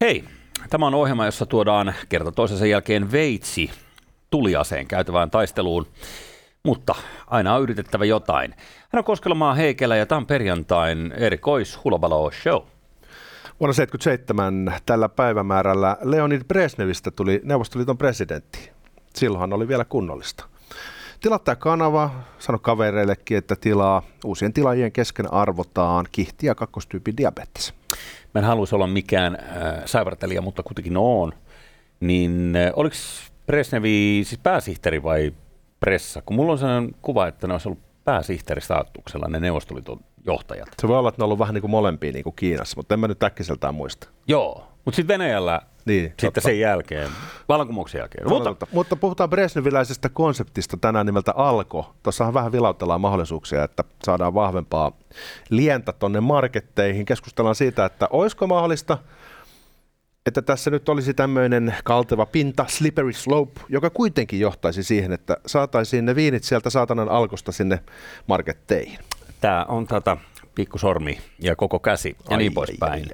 Hei, tämä on ohjelma, jossa tuodaan kerta toisensa jälkeen veitsi tuliaseen käytävään taisteluun, mutta aina on yritettävä jotain. Hän on Koskelamaa Heikelä ja tämä on perjantain erikois Hulabalo Show. Vuonna 1977 tällä päivämäärällä Leonid Brezhnevistä tuli Neuvostoliiton presidentti. Silloin oli vielä kunnollista. Tilattaa kanava, sano kavereillekin, että tilaa uusien tilaajien kesken arvotaan kihti- ja kakkostyypin diabetes. Mä en haluaisi olla mikään äh, saivartelija, mutta kuitenkin on. Niin äh, oliko Brezhnevi siis pääsihteeri vai pressa? Kun mulla on sellainen kuva, että ne olisi ollut pääsihteeristatuksella ne Neuvostoliiton johtajat. Se voi olla, että ne on ollut vähän niin kuin molempia niin kuin Kiinassa, mutta en mä nyt äkkiseltään muista. Joo, mutta sitten Venäjällä Niin, sitten totta. sen jälkeen, vallankumouksen jälkeen. Mutta, Mutta, mutta puhutaan Brezhneviläisestä konseptista tänään nimeltä Alko. Tuossahan vähän vilautellaan mahdollisuuksia, että saadaan vahvempaa lientä tonne marketteihin. Keskustellaan siitä, että olisiko mahdollista, että tässä nyt olisi tämmöinen kalteva pinta, slippery slope, joka kuitenkin johtaisi siihen, että saataisiin ne viinit sieltä saatanan alkosta sinne marketteihin. Tämä on tätä pikkusormi ja koko käsi ja Ai, niin poispäin. ai.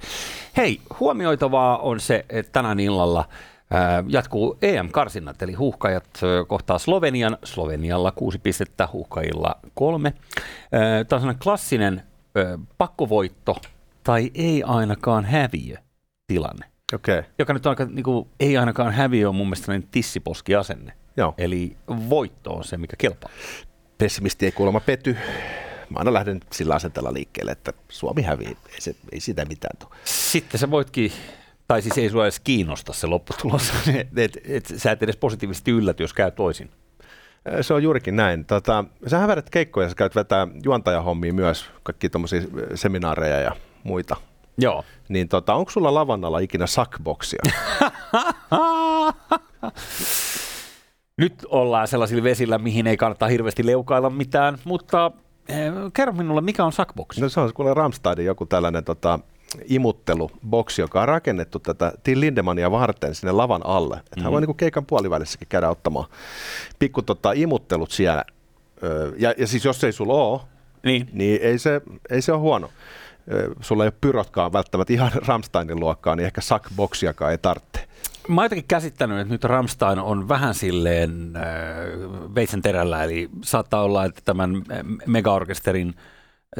Hei, huomioitavaa on se, että tänään illalla ää, jatkuu EM-karsinnat, eli huuhkajat ö, kohtaa Slovenian. Slovenialla kuusi pistettä, huuhkajilla kolme. Ää, Tämä on klassinen pakkovoitto tai ei ainakaan häviö tilanne, okay. joka nyt on aika, niin kuin, ei ainakaan häviö on mun mielestä sellainen tissiposkiasenne. joo. Eli voitto on se, mikä kelpaa. Pessimisti ei kuulemma pety. Mä aina lähden sillä asenteella liikkeelle, että Suomi hävii. Ei, se, ei sitä mitään tule. Sitten sä voitkin, tai siis ei sua edes kiinnosta se lopputulos, että et, et, sä et edes positiivisesti ylläty, jos käy toisin. Se on juurikin näin. Tota, sähän vedät keikkoja, sä käyt vetää juontajahommia myös, kaikki tuommoisia seminaareja ja muita. Joo. Niin tota, onko sulla lavannalla ikinä sackboxia? Nyt ollaan sellaisilla vesillä, mihin ei kannata hirveästi leukailla mitään, mutta kerro minulle, mikä on Sackbox? no se on kuule Ramstadin joku tällainen tota, imutteluboksi, joka on rakennettu tätä Till Lindemania varten sinne lavan alle. Että mm-hmm. hän voi niinku keikan puolivälissäkin käydä ottamaan pikku tota, imuttelut siellä. Öö, ja, ja siis jos ei sulla ole, Niin. niin ei se, ei se ole huono. Sulla ei ole pyrotkaan välttämättä ihan Ramsteinin luokkaa, niin ehkä sackboxiakaan ei tarvitse. Mä oon jotenkin käsittänyt, että nyt Ramstein on vähän silleen äh, veitsen terällä, eli saattaa olla, että tämän äh, megaorkesterin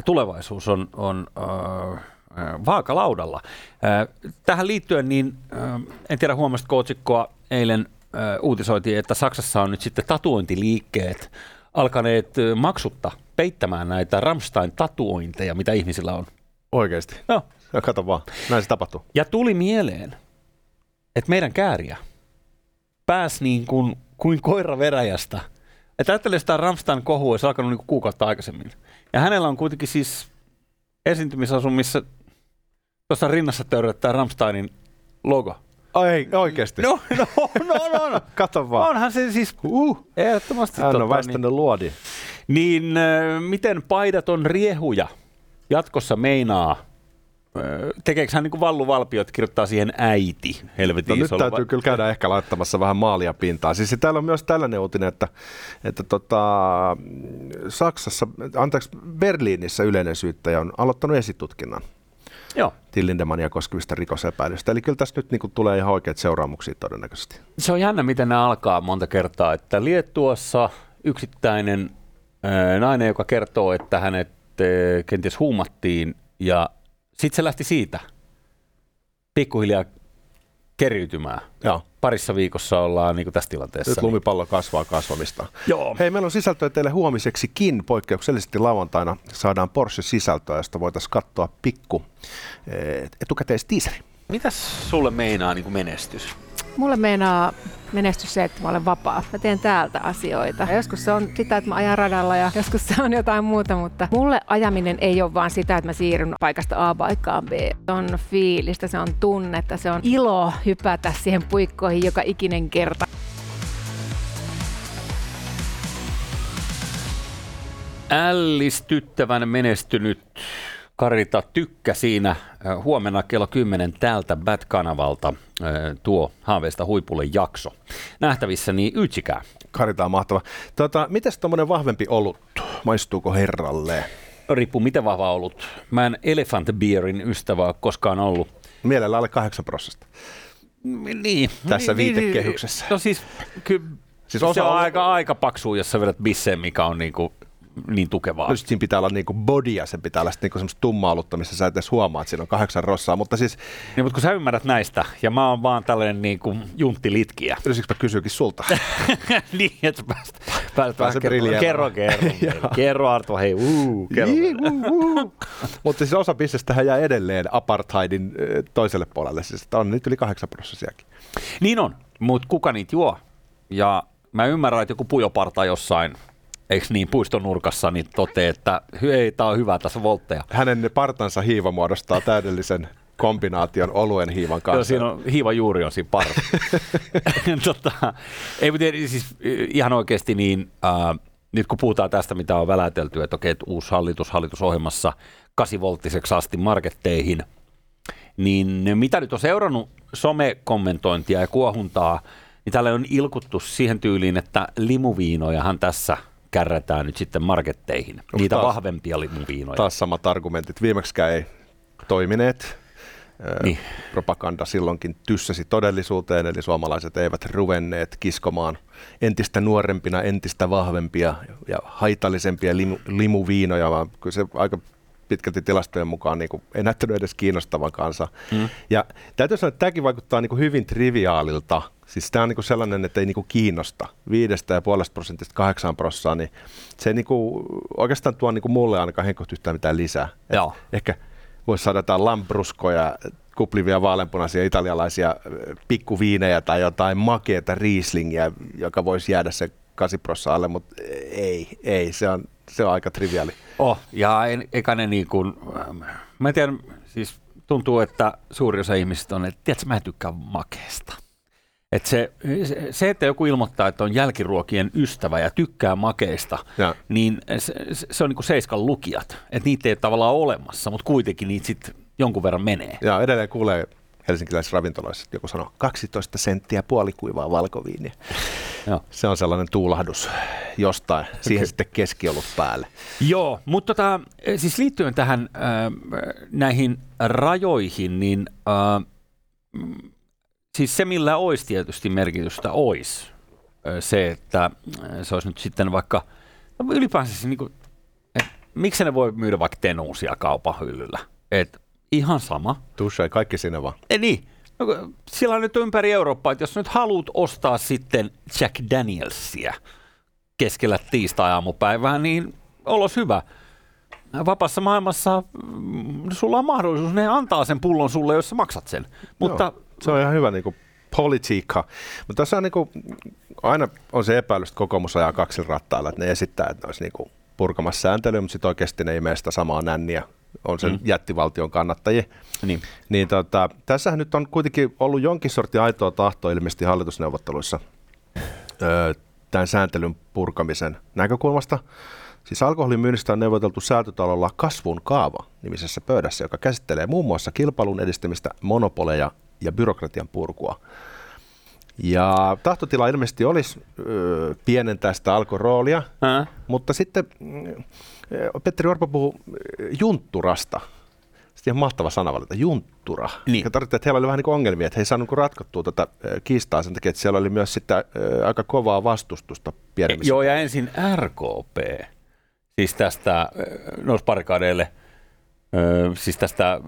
tulevaisuus on, on äh, äh, vaakalaudalla. Äh, tähän liittyen, niin äh, en tiedä huomasitko otsikkoa, eilen äh, uutisoitiin, että Saksassa on nyt sitten tatuointiliikkeet alkaneet äh, maksutta peittämään näitä Ramstein-tatuointeja, mitä ihmisillä on. Oikeasti. No. No kato vaan, näin se tapahtuu. Ja tuli mieleen, että meidän kääriä pääsi niin kuin, kuin koira veräjästä. Että ajattele sitä Ramstein kohua olisi alkanut niin kuukautta aikaisemmin. Ja hänellä on kuitenkin siis esiintymisasu, missä tuossa rinnassa törröttää Ramsteinin logo. Ai, oikeasti? No, no, no, no, no. Kato vaan. Onhan se siis Uh, ehdottomasti. hän tota, on väistänyt luodi. niin, niin äh, miten paidaton riehuja jatkossa meinaa? Tekeekö hän niin kuin Vallu Valpio, että kirjoittaa siihen äiti helvetin No nyt täytyy kyllä käydä ehkä laittamassa vähän maalia pintaan. Siis täällä on myös tällainen uutinen, että, että tota, Saksassa, anteeksi, Berliinissä yleinen syyttäjä on aloittanut esitutkinnan Joo. Till Lindemania koskevista rikosepäilystä. Eli kyllä tässä nyt niin kuin tulee ihan oikeat seuraamuksia todennäköisesti. Se on jännä, miten ne alkaa monta kertaa, että Liettuassa yksittäinen ää, nainen, joka kertoo, että hänet ää, kenties huumattiin ja sitten se lähti siitä pikkuhiljaa keriytymään. Joo. Parissa viikossa ollaan niin tässä tilanteessa. Nyt lumipallo kasvaa kasvamista. Joo. Hei, meillä on sisältöä teille huomiseksikin. Poikkeuksellisesti lauantaina saadaan Porsche-sisältöä, josta voitaisiin katsoa pikku eh, etukäteistiiseri. Mitäs sulle meinaa niin kuin menestys? Mulle meinaa menestys se, että mä olen vapaa. Mä teen täältä asioita. Ja joskus se on sitä, että mä ajan radalla ja joskus se on jotain muuta, mutta mulle ajaminen ei ole vaan sitä, että mä siirryn paikasta A paikkaan B. Se on fiilistä, se on tunnetta, se on ilo hypätä siihen puikkoihin joka ikinen kerta. ällistyttävän menestynyt Karita Tykkä siinä huomenna kello 10 täältä Bat-kanavalta tuo Haaveista huipulle jakso. Nähtävissä niin yksikään. Karita on mahtava. Tota, Miten tuommoinen vahvempi olut? Maistuuko herralle? Riippuu miten vahva ollut. Mä en Elephant Beerin ystävä koskaan ollut. Mielellä alle 8 prosenttia. Niin. Tässä niin, viitekehyksessä. No siis, ky, siis osa se on, on aika, aika paksu, jos sä vedät bisseen, mikä on niinku niin tukevaa. No siinä pitää olla niinku bodia, sen pitää olla niinku semmoista tummaa olutta, missä sä et edes huomaa, että siinä on kahdeksan rossaa, mutta siis... Niin, mutta kun sä ymmärrät näistä, ja mä oon vaan tällainen niinku junttilitkiä. Siksi mä kysyykin sulta. niin, että päästä, päästä vähän kerro, kerro, kerro, kerro Arto, hei, uu, kerro. Niin, mutta siis osa bisnestähän jää edelleen apartheidin toiselle puolelle, siis on nyt yli kahdeksan prossisiakin. Niin on, mutta kuka niitä juo? Ja mä ymmärrän, että joku pujoparta jossain eikö niin, puiston nurkassa, niin toteaa, että hei, tämä on hyvä tässä voltteja. Hänen partansa hiiva muodostaa täydellisen kombinaation oluen hiivan kanssa. Joo, siinä on, hiiva juuri on siinä par. tota, ei, mutta siis ihan oikeasti niin, äh, nyt kun puhutaan tästä, mitä on välätelty, että okei, että uusi hallitus hallitusohjelmassa 8-volttiseksi asti marketteihin, niin mitä nyt on seurannut somekommentointia ja kuohuntaa, niin täällä on ilkuttu siihen tyyliin, että limuviinojahan tässä – kärrätään nyt sitten marketteihin. Onko Niitä taas, vahvempia limuviinoja. Taas samat argumentit. Viimeksikään ei toimineet. Niin. Propaganda silloinkin tyssäsi todellisuuteen, eli suomalaiset eivät ruvenneet kiskomaan entistä nuorempina, entistä vahvempia ja haitallisempia limu, limuviinoja, vaan kyllä se aika pitkälti tilastojen mukaan niin kuin, ei näyttänyt edes kiinnostavan kanssa. Mm. Ja täytyy sanoa, että tämäkin vaikuttaa niin kuin hyvin triviaalilta. Siis tämä on niin kuin sellainen, että ei niin kuin kiinnosta. Viidestä ja puolesta prosentista kahdeksaan prossaa, niin se ei niin kuin, oikeastaan tuo niin kuin mulle ainakaan henkilöt yhtään mitään lisää. Joo. Ehkä voisi saada jotain lampruskoja, kuplivia vaaleanpunaisia italialaisia pikkuviinejä tai jotain makeata riislingiä, joka voisi jäädä se 8 prossaa alle, mutta ei, ei, se on, se on aika triviaali. Oh, ja en, eikä ne niin kuin, mä en tiedä, siis tuntuu, että suuri osa ihmisistä on, että tiedätkö, mä en tykkää makeesta. Et se, se, että joku ilmoittaa, että on jälkiruokien ystävä ja tykkää makeista, ja. niin se, se on niin kuin seiskan lukijat. Että niitä ei tavallaan ole olemassa, mutta kuitenkin niitä sitten jonkun verran menee. Ja edelleen kuulee helsinkiläisissä ravintoloissa, että joku sanoo 12 senttiä puolikuivaa valkoviiniä. Joo. Se on sellainen tuulahdus jostain, siihen okay. sitten keskiolut päälle. Joo, mutta tota, siis liittyen tähän äh, näihin rajoihin, niin äh, siis se millä olisi tietysti merkitystä olisi se, että se olisi nyt sitten vaikka, no ylipäänsä se niin kuin, että miksi ne voi myydä vaikka tenuusia kaupan hyllyllä, että ihan sama. Tusha, kaikki sinne vaan. Ei niin, No, sillä on nyt ympäri Eurooppaa, että jos nyt haluat ostaa sitten Jack Danielsia keskellä tiistai-aamupäivää, niin olos hyvä. Vapaassa maailmassa mm, sulla on mahdollisuus, ne antaa sen pullon sulle, jos sä maksat sen. Mutta Joo, se on ihan hyvä niin kuin politiikka. Mutta tässä on niin kuin, aina on se epäilys, että kokoomus ajaa kaksilla rattailla, että ne esittää, että ne olisi niin kuin purkamassa sääntelyä, mutta sitten oikeasti ne ei mene sitä samaa nänniä on sen mm. jättivaltion kannattajia. Niin. niin tota, tässähän nyt on kuitenkin ollut jonkin sorti aitoa tahtoa ilmeisesti hallitusneuvotteluissa öö, tämän sääntelyn purkamisen näkökulmasta. Siis alkoholin myynnistä on neuvoteltu säätötalolla kasvun kaava nimisessä pöydässä, joka käsittelee muun muassa kilpailun edistämistä, monopoleja ja byrokratian purkua. Ja tahtotila ilmeisesti olisi pienentää sitä alkoroolia, mutta sitten Petteri Orpo puhuu juntturasta. Sitten ihan mahtava sanavalinta, junttura. Niin. Ja tarvittiin, että heillä oli vähän niin ongelmia, että he ei saanut ratkottua tätä kiistaa sen takia, että siellä oli myös sitten aika kovaa vastustusta pienemmissä. Joo, ja ensin RKP, siis tästä nousi parikaadeille, siis tästä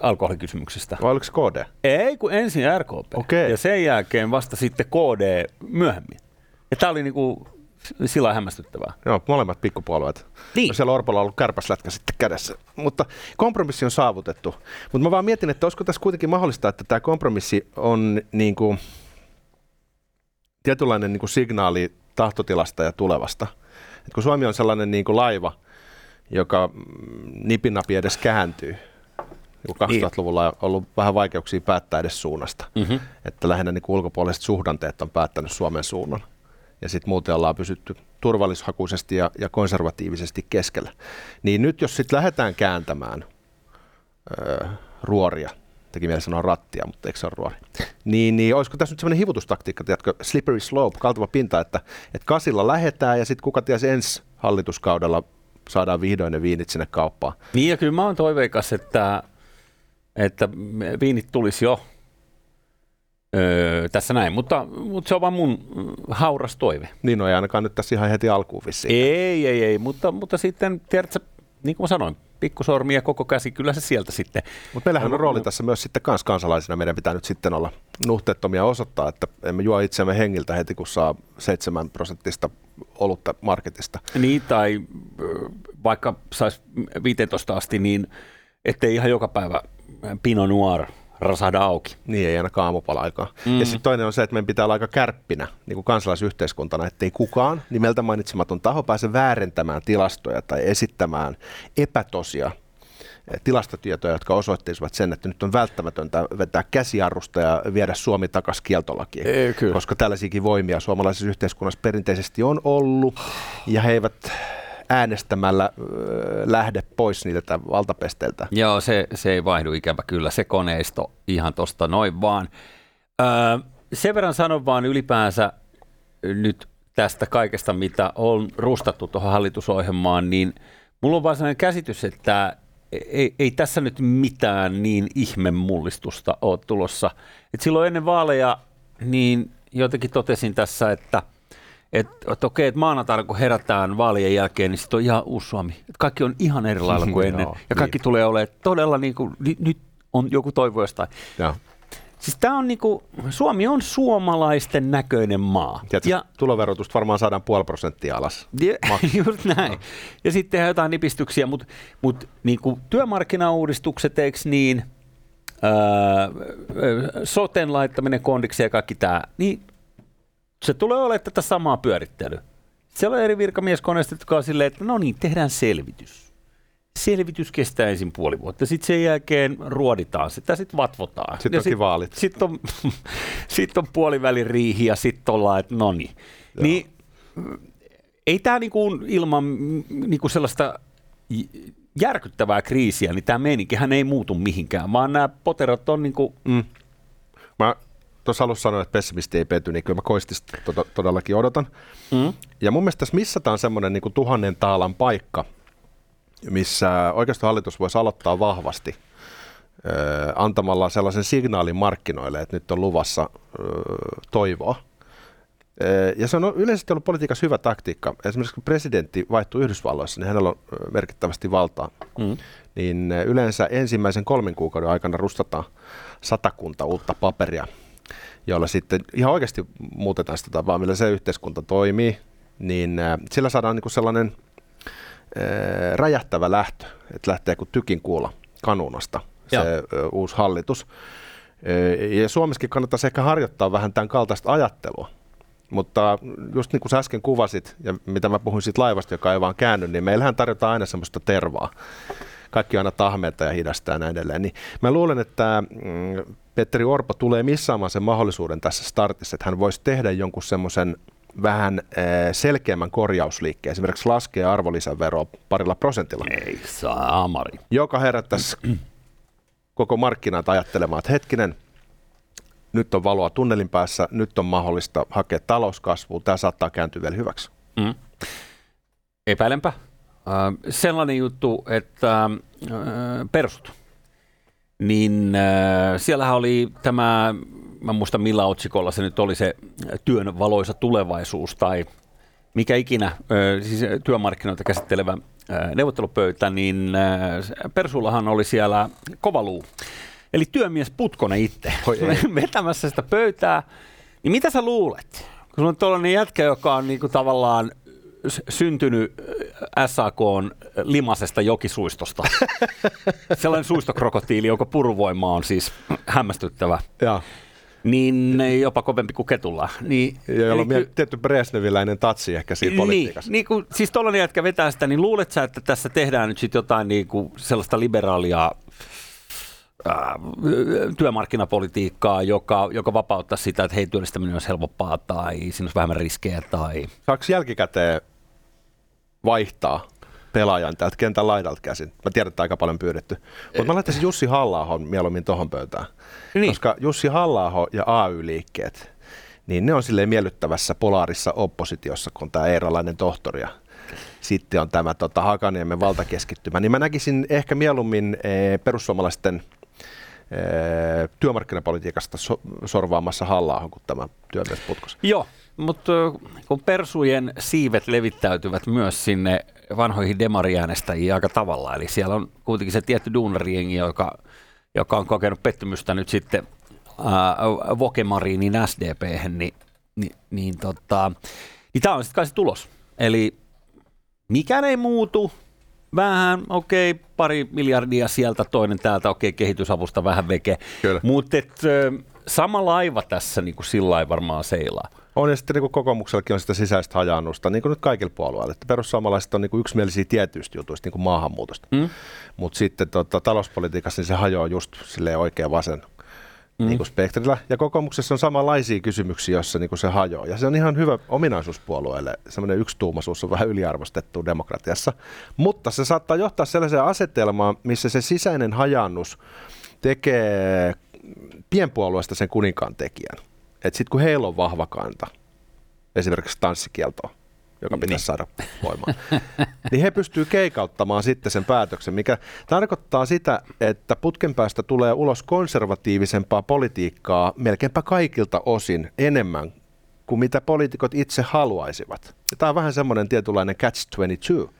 alkoholikysymyksestä. Vai oliko se KD? Ei, kun ensin RKP. Okay. Ja sen jälkeen vasta sitten KD myöhemmin. Ja tämä oli niinku sillä hämmästyttävää. Joo, molemmat pikkupuolueet. Niin. No siellä Orpolla on ollut kärpäslätkä sitten kädessä. Mutta kompromissi on saavutettu. Mutta mä vaan mietin, että olisiko tässä kuitenkin mahdollista, että tämä kompromissi on niin kuin, tietynlainen niin kuin signaali tahtotilasta ja tulevasta. Et kun Suomi on sellainen niin kuin laiva, joka nipinapi edes kääntyy, 2000-luvulla niin. on ollut vähän vaikeuksia päättää edes suunnasta. Mm-hmm. Että lähinnä niin ulkopuoliset suhdanteet on päättänyt Suomen suunnan ja sitten muuten ollaan pysytty turvallishakuisesti ja, ja konservatiivisesti keskellä. Niin nyt jos sitten lähdetään kääntämään öö, ruoria. Teki mielessä sanoa rattia, mutta eikö se ole ruori? Niin, niin olisiko tässä nyt semmoinen hivutustaktiikka, tiedätkö, slippery slope, kaltava pinta, että, että kasilla lähetään ja sitten kuka ties ensi hallituskaudella saadaan vihdoin ne viinit sinne kauppaan. Niin ja kyllä mä oon toiveikas, että, että viinit tulisi jo öö, tässä näin, mutta, mutta se on vaan mun hauras toive. Niin on, ei ainakaan nyt tässä ihan heti alkuun vissiin. Ei, ei, ei, mutta, mutta sitten, tiedätkö, niin kuin mä sanoin, pikkusormi ja koko käsi, kyllä se sieltä sitten. Mutta meillähän on rooli tässä myös sitten kans kansalaisina. Meidän pitää nyt sitten olla nuhteettomia osoittaa, että emme juo itseämme hengiltä heti, kun saa 7 prosenttista olutta marketista. Niin, tai vaikka saisi 15 asti, niin ettei ihan joka päivä Pinot Noir rasada auki. Niin, ei ainakaan aamupala aikaa. Mm. Ja sitten toinen on se, että meidän pitää olla aika kärppinä niin kuin kansalaisyhteiskuntana, ettei kukaan nimeltä mainitsematon taho pääse väärentämään tilastoja tai esittämään epätosia eh, tilastotietoja, jotka osoittaisivat sen, että nyt on välttämätöntä vetää käsiarrusta ja viedä Suomi takaisin kieltolakiin. Ei, kyllä. Koska tällaisiakin voimia suomalaisessa yhteiskunnassa perinteisesti on ollut, ja he eivät äänestämällä lähde pois niiltä valtapesteiltä. Joo, se, se ei vaihdu ikävä kyllä, se koneisto ihan tosta noin vaan. Öö, sen verran sanon vaan ylipäänsä nyt tästä kaikesta, mitä on rustattu tuohon hallitusohjelmaan, niin mulla on vaan sellainen käsitys, että ei, ei tässä nyt mitään niin ihme mullistusta ole tulossa. Et silloin ennen vaaleja, niin jotenkin totesin tässä, että – että et okei, että maanantaina kun herätään vaalien jälkeen, niin sitten on ihan uusi Suomi. Et kaikki on ihan eri lailla kuin ennen. Joo, ja kaikki niin. tulee olemaan todella niin kuin, ni, nyt on joku toivo jostain. Siis tämä on niinku, Suomi on suomalaisten näköinen maa. Tiedätkö, ja tuloverotusta varmaan saadaan puoli prosenttia alas. Ja, just näin. No. Ja sitten tehdään jotain nipistyksiä, mutta mut, niinku, työmarkkinauudistukset, eikö niin, öö, soten laittaminen kondiksi ja kaikki tämä, niin se tulee olemaan tätä samaa pyörittelyä. Siellä on eri virkamieskoneista, jotka on silleen, että no niin, tehdään selvitys. Selvitys kestää ensin puoli vuotta. Sitten sen jälkeen ruoditaan sitä, sitten vatvotaan. Sitten sit, vaalit. Sitten on, sit on puolivälin riihi ja sitten ollaan, että no niin. niin ei tämä niinku ilman niinku sellaista järkyttävää kriisiä, niin tämä meininkihän ei muutu mihinkään, vaan nämä poterot on niinku... Mm. Tuossa alussa sanoin, että pessimisti ei pety, niin kyllä mä koistista to- todellakin odotan. Mm. Ja mun mielestä tässä missataan semmoinen niin tuhannen taalan paikka, missä oikeastaan hallitus voisi aloittaa vahvasti ö, antamalla sellaisen signaalin markkinoille, että nyt on luvassa ö, toivoa. Ja se on yleisesti ollut politiikassa hyvä taktiikka. Esimerkiksi kun presidentti vaihtuu Yhdysvalloissa, niin hänellä on merkittävästi valtaa. Mm. Niin yleensä ensimmäisen kolmen kuukauden aikana rustataan satakunta uutta paperia joilla sitten ihan oikeasti muutetaan sitä tapaa, millä se yhteiskunta toimii, niin äh, sillä saadaan niin kuin sellainen äh, räjähtävä lähtö, että lähtee kuin tykin kuulla kanunasta se äh, uusi hallitus. Ja Suomessakin kannattaisi ehkä harjoittaa vähän tämän kaltaista ajattelua. Mutta just niin kuin sä äsken kuvasit, ja mitä mä puhuin siitä laivasta, joka ei vaan käänny, niin meillähän tarjotaan aina semmoista tervaa. Kaikki aina tahmeita ja hidastaa ja näin edelleen. Niin mä luulen, että mm, Petteri Orpo tulee missaamaan sen mahdollisuuden tässä startissa, että hän voisi tehdä jonkun semmoisen vähän eh, selkeämmän korjausliikkeen, esimerkiksi laskee arvonlisäveroa parilla prosentilla. Ei saa amari. Joka herättäisi koko markkinat ajattelemaan, että hetkinen, nyt on valoa tunnelin päässä, nyt on mahdollista hakea talouskasvua, tämä saattaa kääntyä vielä hyväksi. Mm. Epäilenpä. Äh, sellainen juttu, että äh, persut niin äh, siellähän oli tämä, mä muistan millä otsikolla se nyt oli se työn valoisa tulevaisuus tai mikä ikinä, äh, siis työmarkkinoita käsittelevä äh, neuvottelupöytä, niin äh, Persullahan oli siellä kovaluu. Eli työmies Putkonen itse vetämässä sitä pöytää. Niin mitä sä luulet? Kun sulla on tuollainen jätkä, joka on niinku tavallaan syntynyt SAK limasesta jokisuistosta. Sellainen suistokrokotiili, jonka puruvoima on siis hämmästyttävä. Ja. Niin jopa kovempi kuin ketulla. Niin, ja jolla on ky- tietty Brezhneviläinen tatsi ehkä siinä niin, politiikassa. Niin, kun, siis tuollainen jätkä vetää sitä, niin luulet sä, että tässä tehdään nyt sitten jotain niin kuin sellaista liberaalia työmarkkinapolitiikkaa, joka, joka vapauttaa sitä, että hei, työllistäminen olisi helpompaa tai siinä olisi vähemmän riskejä. Tai... Saako jälkikäteen vaihtaa pelaajan täältä kentän laidalta käsin. Mä tiedän, että aika paljon pyydetty. Mutta mä laittaisin Jussi halla mieluummin tuohon pöytään. Niin. Koska Jussi halla ja AY-liikkeet, niin ne on silleen miellyttävässä polaarissa oppositiossa, kun tämä Eerolainen tohtori ja sitten on tämä tota, Hakaniemen valtakeskittymä. Niin mä näkisin ehkä mieluummin e, perussuomalaisten e, työmarkkinapolitiikasta so, sorvaamassa halla kuin tämä työmiesputkos. Joo, mutta kun persujen siivet levittäytyvät myös sinne vanhoihin demariäänestäjiin aika tavalla, eli siellä on kuitenkin se tietty duunariengi, joka, joka on kokenut pettymystä nyt sitten äh, Vokemariinin SDP, niin, niin, niin, tota, niin tämä on sitten kai se tulos. Eli mikään ei muutu, vähän, okei, okay, pari miljardia sieltä, toinen täältä, okei, okay, kehitysavusta vähän veke, mutta sama laiva tässä niin kuin sillä varmaan seilaa. On ja sitten niin kokoomuksellakin on sitä sisäistä hajannusta, niin kuin nyt kaikilla puolueilla. Että perussuomalaiset on niin kuin yksimielisiä tietyistä jutuista, niin kuin maahanmuutosta. Mm. Mutta sitten tota, talouspolitiikassa niin se hajoaa just silleen oikea vasen mm. niin kuin spektrillä. Ja kokoomuksessa on samanlaisia kysymyksiä, joissa niin kuin se hajoaa. Ja se on ihan hyvä ominaisuus puolueelle. Semmoinen yksituumaisuus on vähän yliarvostettu demokratiassa. Mutta se saattaa johtaa sellaiseen asetelmaan, missä se sisäinen hajannus tekee pienpuolueesta sen kuninkaan tekijän. Että sitten kun heillä on vahva kanta, esimerkiksi tanssikieltoa, joka pitäisi niin. saada voimaan, niin he pystyy keikauttamaan sitten sen päätöksen, mikä tarkoittaa sitä, että putken päästä tulee ulos konservatiivisempaa politiikkaa melkeinpä kaikilta osin enemmän kuin mitä poliitikot itse haluaisivat. Ja tämä on vähän semmoinen tietynlainen catch-22.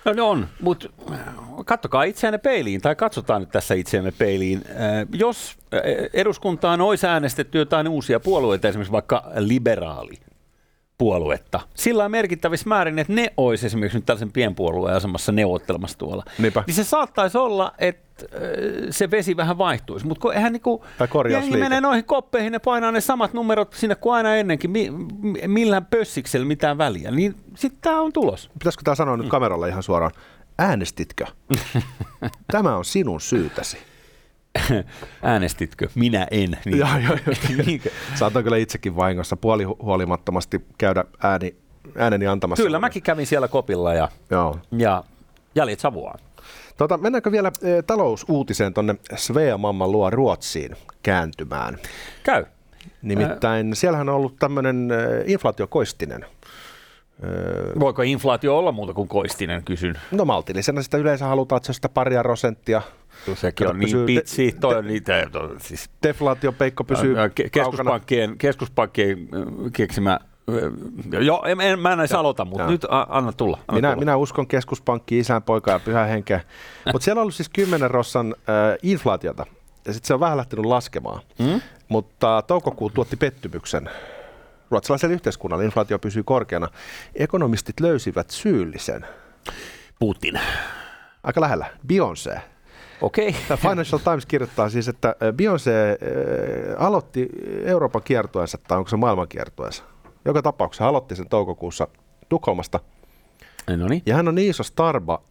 No ne on, mutta äh, katsokaa itseänne peiliin, tai katsotaan nyt tässä itseämme peiliin. Äh, jos äh, eduskuntaan olisi äänestetty jotain uusia puolueita, esimerkiksi vaikka liberaali, puoluetta. Sillä on merkittävissä määrin, että ne olisi esimerkiksi nyt tällaisen pienpuolueen asemassa neuvottelemassa tuolla. Niinpä. Niin se saattaisi olla, että se vesi vähän vaihtuisi. Mutta eihän niinku, jengi menee noihin koppeihin ja painaa ne samat numerot sinne kuin aina ennenkin, mi, millään pössiksellä mitään väliä. Niin sitten tämä on tulos. Pitäisikö tämä sanoa nyt kameralla ihan suoraan? Äänestitkö? tämä on sinun syytäsi. Äänestitkö? Minä en. Niin. Joo, joo, joo. Saatan kyllä itsekin vahingossa puolihuolimattomasti käydä ääni, ääneni antamassa. Kyllä, mäkin kävin siellä kopilla ja, joo. ja jäljet savuaan. Tota, mennäänkö vielä e, talousuutiseen tuonne Svea Mamman luo Ruotsiin kääntymään? Käy. Nimittäin äh. siellähän on ollut tämmöinen inflaatiokoistinen. Voiko inflaatio olla muuta kuin koistinen, kysyn? No maltillisena sitä yleensä halutaan, että se on sitä paria prosenttia Sekin on niin pitsi, toi on niitä, siis Deflaatiopeikko pysyy keskuspankkien, keskuspankkien keksimä Joo, en, en, mä en edes aloita, mutta nyt a, anna tulla. Anna minä, tulla. minä uskon keskuspankki, isän, poika ja pyhä henkeä. mutta siellä on ollut siis 10 rossan äh, inflaatiota, ja sitten se on vähän lähtenyt laskemaan. Mm? Mutta toukokuu tuotti pettymyksen. Ruotsalaisella yhteiskunnalla inflaatio pysyy korkeana. Ekonomistit löysivät syyllisen. Putin. Aika lähellä. Beyoncé. Okei. Okay. Financial Times kirjoittaa siis, että Beyoncé aloitti Euroopan kiertueensa, tai onko se maailman kiertueensa. Joka tapauksessa aloitti sen toukokuussa Tukholmasta. No niin. Ja hän on niin iso starba,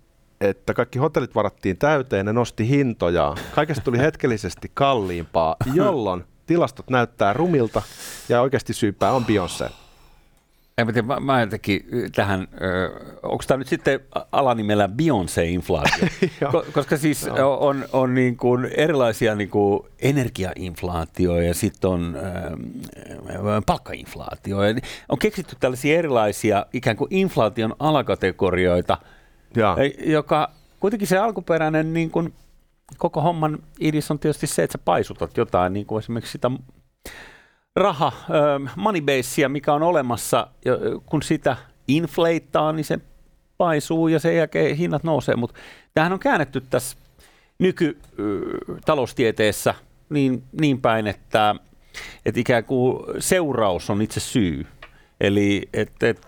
että kaikki hotellit varattiin täyteen, ne nosti hintoja. Kaikesta tuli hetkellisesti kalliimpaa, jolloin tilastot näyttää rumilta ja oikeasti syypää on Beyoncé. En mä, tiedä, mä, mä jotenkin tähän, onko tämä nyt sitten alanimellä Beyoncé-inflaatio? Koska siis no. on, on niin kuin erilaisia niin kuin energiainflaatio ja sitten on äh, palkkainflaatio. Ja on keksitty tällaisia erilaisia ikään kuin inflaation alakategorioita, ja. joka kuitenkin se alkuperäinen niin kuin, koko homman idis on tietysti se, että sä paisutat jotain, niin kuin esimerkiksi sitä raha, moneybasea, mikä on olemassa, kun sitä infleittaa, niin se paisuu ja sen jälkeen hinnat nousee. Mutta tämähän on käännetty tässä nykytaloustieteessä niin, niin päin, että, että ikään kuin seuraus on itse syy. Eli että et,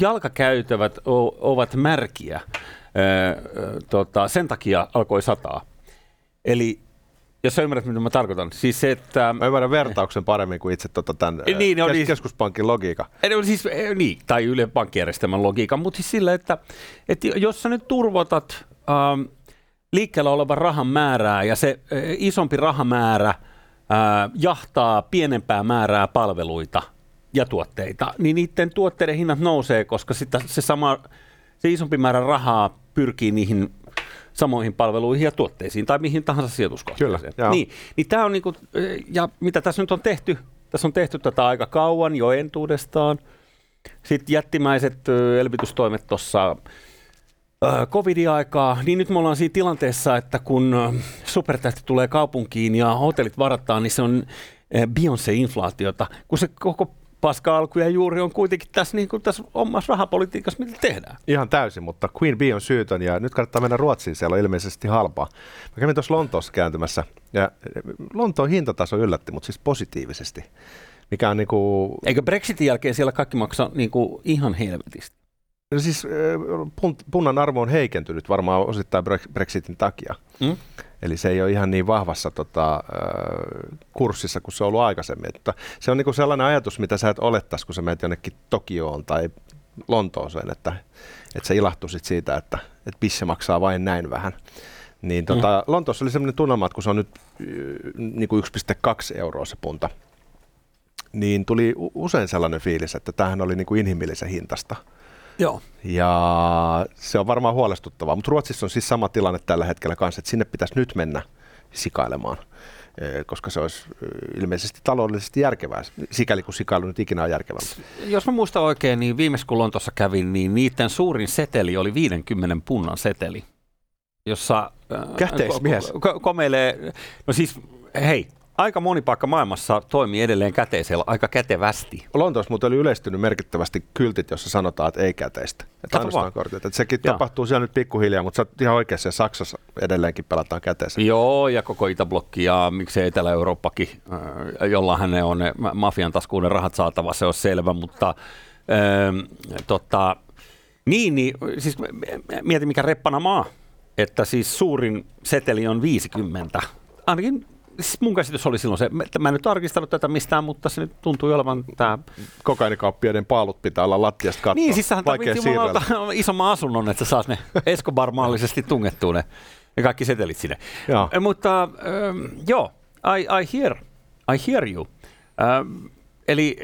jalkakäytävät ovat märkiä. Tota, sen takia alkoi sataa. Eli jos sä ymmärrät, mitä mä tarkoitan. Siis se, että... Mä ymmärrän vertauksen paremmin kuin itse tota tämän niin, no, kes- niin, keskuspankin logiika. Siis, niin, tai Yle pankkijärjestelmän logiika, mutta siis sillä, että, että jos sä nyt turvotat ähm, liikkeellä olevan rahan määrää ja se äh, isompi rahamäärä äh, jahtaa pienempää määrää palveluita ja tuotteita, niin niiden tuotteiden hinnat nousee, koska sitä, se sama se isompi määrä rahaa pyrkii niihin samoihin palveluihin ja tuotteisiin tai mihin tahansa sijoituskohteeseen. Kyllä, joo. niin, niin tämä on niinku, ja mitä tässä nyt on tehty, tässä on tehty tätä aika kauan jo entuudestaan. Sitten jättimäiset elvytystoimet tuossa covid-aikaa, niin nyt me ollaan siinä tilanteessa, että kun supertähti tulee kaupunkiin ja hotellit varataan, niin se on Beyoncé-inflaatiota, kun se koko paska alku ja juuri on kuitenkin tässä, niin kuin tässä omassa rahapolitiikassa, mitä tehdään. Ihan täysin, mutta Queen Bee on syytön ja nyt kannattaa mennä Ruotsiin, siellä on ilmeisesti halpaa. Mä kävin tuossa Lontoossa kääntymässä ja Lontoon hintataso yllätti, mutta siis positiivisesti. Mikä on niinku, Eikö Brexitin jälkeen siellä kaikki maksaa niin kuin ihan helvetisti? No siis äh, pun- punnan arvo on heikentynyt varmaan osittain Bre- Brexitin takia. Mm? Eli se ei ole ihan niin vahvassa tota, äh, kurssissa kuin se on ollut aikaisemmin. Että se on niinku sellainen ajatus, mitä sä et olettaisi, kun sä menet jonnekin Tokioon tai Lontooseen, että, että sä ilahtuisit siitä, että, että pisse maksaa vain näin vähän. Niin tota, mm. Lontoossa oli sellainen tunnelma, että kun se on nyt niin kuin 1,2 euroa se punta, niin tuli usein sellainen fiilis, että tämähän oli niin kuin inhimillisen hintasta. Joo. Ja se on varmaan huolestuttavaa, mutta Ruotsissa on siis sama tilanne tällä hetkellä kanssa, että sinne pitäisi nyt mennä sikailemaan, eh, koska se olisi eh, ilmeisesti taloudellisesti järkevää, sikäli kun sikailu nyt ikinä on järkevää. Jos mä muistan oikein, niin viimeis kun Lontossa kävin, niin niiden suurin seteli oli 50 punnan seteli, jossa... äh, Käteismies. ko- ko- komeilee, no siis hei, aika moni paikka maailmassa toimii edelleen käteisellä aika kätevästi. Lontoossa muuten oli yleistynyt merkittävästi kyltit, jossa sanotaan, että ei käteistä. Että ainoastaan kortit. Että sekin Joo. tapahtuu siellä nyt pikkuhiljaa, mutta sä oot ihan oikeassa Saksassa edelleenkin pelataan käteisen. Joo, ja koko Itäblokki ja miksei Etelä-Eurooppakin, äh, jollahan ne on ne ma- mafian taskuun ne rahat saatava, se on selvä, mutta ähm, tota, niin, niin, siis mieti mikä reppana maa, että siis suurin seteli on 50. Ainakin siis mun käsitys oli silloin se, että mä en nyt tarkistanut tätä mistään, mutta se nyt tuntui olevan tämä Kokainikauppiaiden paalut pitää olla lattiasta kattoa. Niin, siis sähän jumalauta isomman asunnon, että sä saas ne Escobar-mallisesti tungettua ne, ne kaikki setelit sinne. Joo. Eh, Mutta ähm, joo, I, I, hear, I hear you. Ähm, eli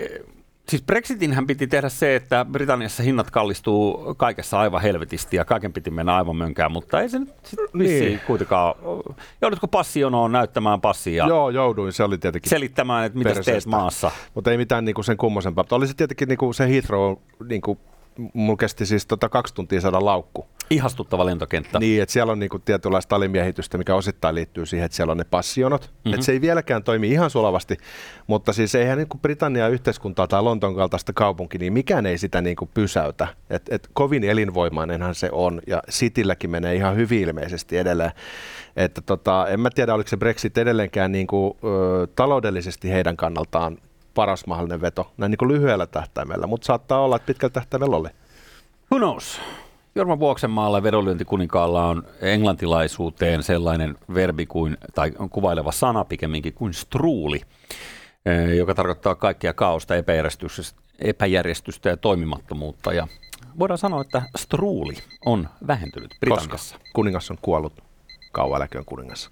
siis Brexitinhän piti tehdä se, että Britanniassa hinnat kallistuu kaikessa aivan helvetisti ja kaiken piti mennä aivan mönkään, mutta ei se nyt Niin. kuitenkaan. Joudutko passionoon näyttämään passia Joo, jouduin. Se oli tietenkin selittämään, että mitä teet maassa? Mutta ei mitään niinku sen kummosempaa. Oli se tietenkin niinku se Heathrow, niinku, mulla kesti siis tota kaksi tuntia saada laukku. Ihastuttava lentokenttä. Niin, että siellä on niinku tietynlaista alimiehitystä, mikä osittain liittyy siihen, että siellä on ne passionot. Mhm. Mm-hmm. Että se ei vieläkään toimi ihan sulavasti, mutta siis eihän niinku Britannia yhteiskuntaa tai Lontoon kaltaista kaupunki, niin mikään ei sitä niinku pysäytä. Et, et kovin elinvoimainenhan se on, ja Citylläkin menee ihan hyvin ilmeisesti edelleen. Että tota, en mä tiedä, oliko se Brexit edelleenkään niinku, ö, taloudellisesti heidän kannaltaan paras mahdollinen veto, näin niinku lyhyellä tähtäimellä, mutta saattaa olla, että pitkällä tähtäimellä oli. Who knows? Jorma Vuoksenmaalla vedonlyöntikuninkaalla on englantilaisuuteen sellainen verbi kuin, tai kuvaileva sana pikemminkin kuin struuli, eh, joka tarkoittaa kaikkia kaosta, epäjärjestystä, epäjärjestystä ja toimimattomuutta. Ja voidaan sanoa, että struuli on vähentynyt Britanniassa. Koska kuningas on kuollut, kauan eläköön kuningas.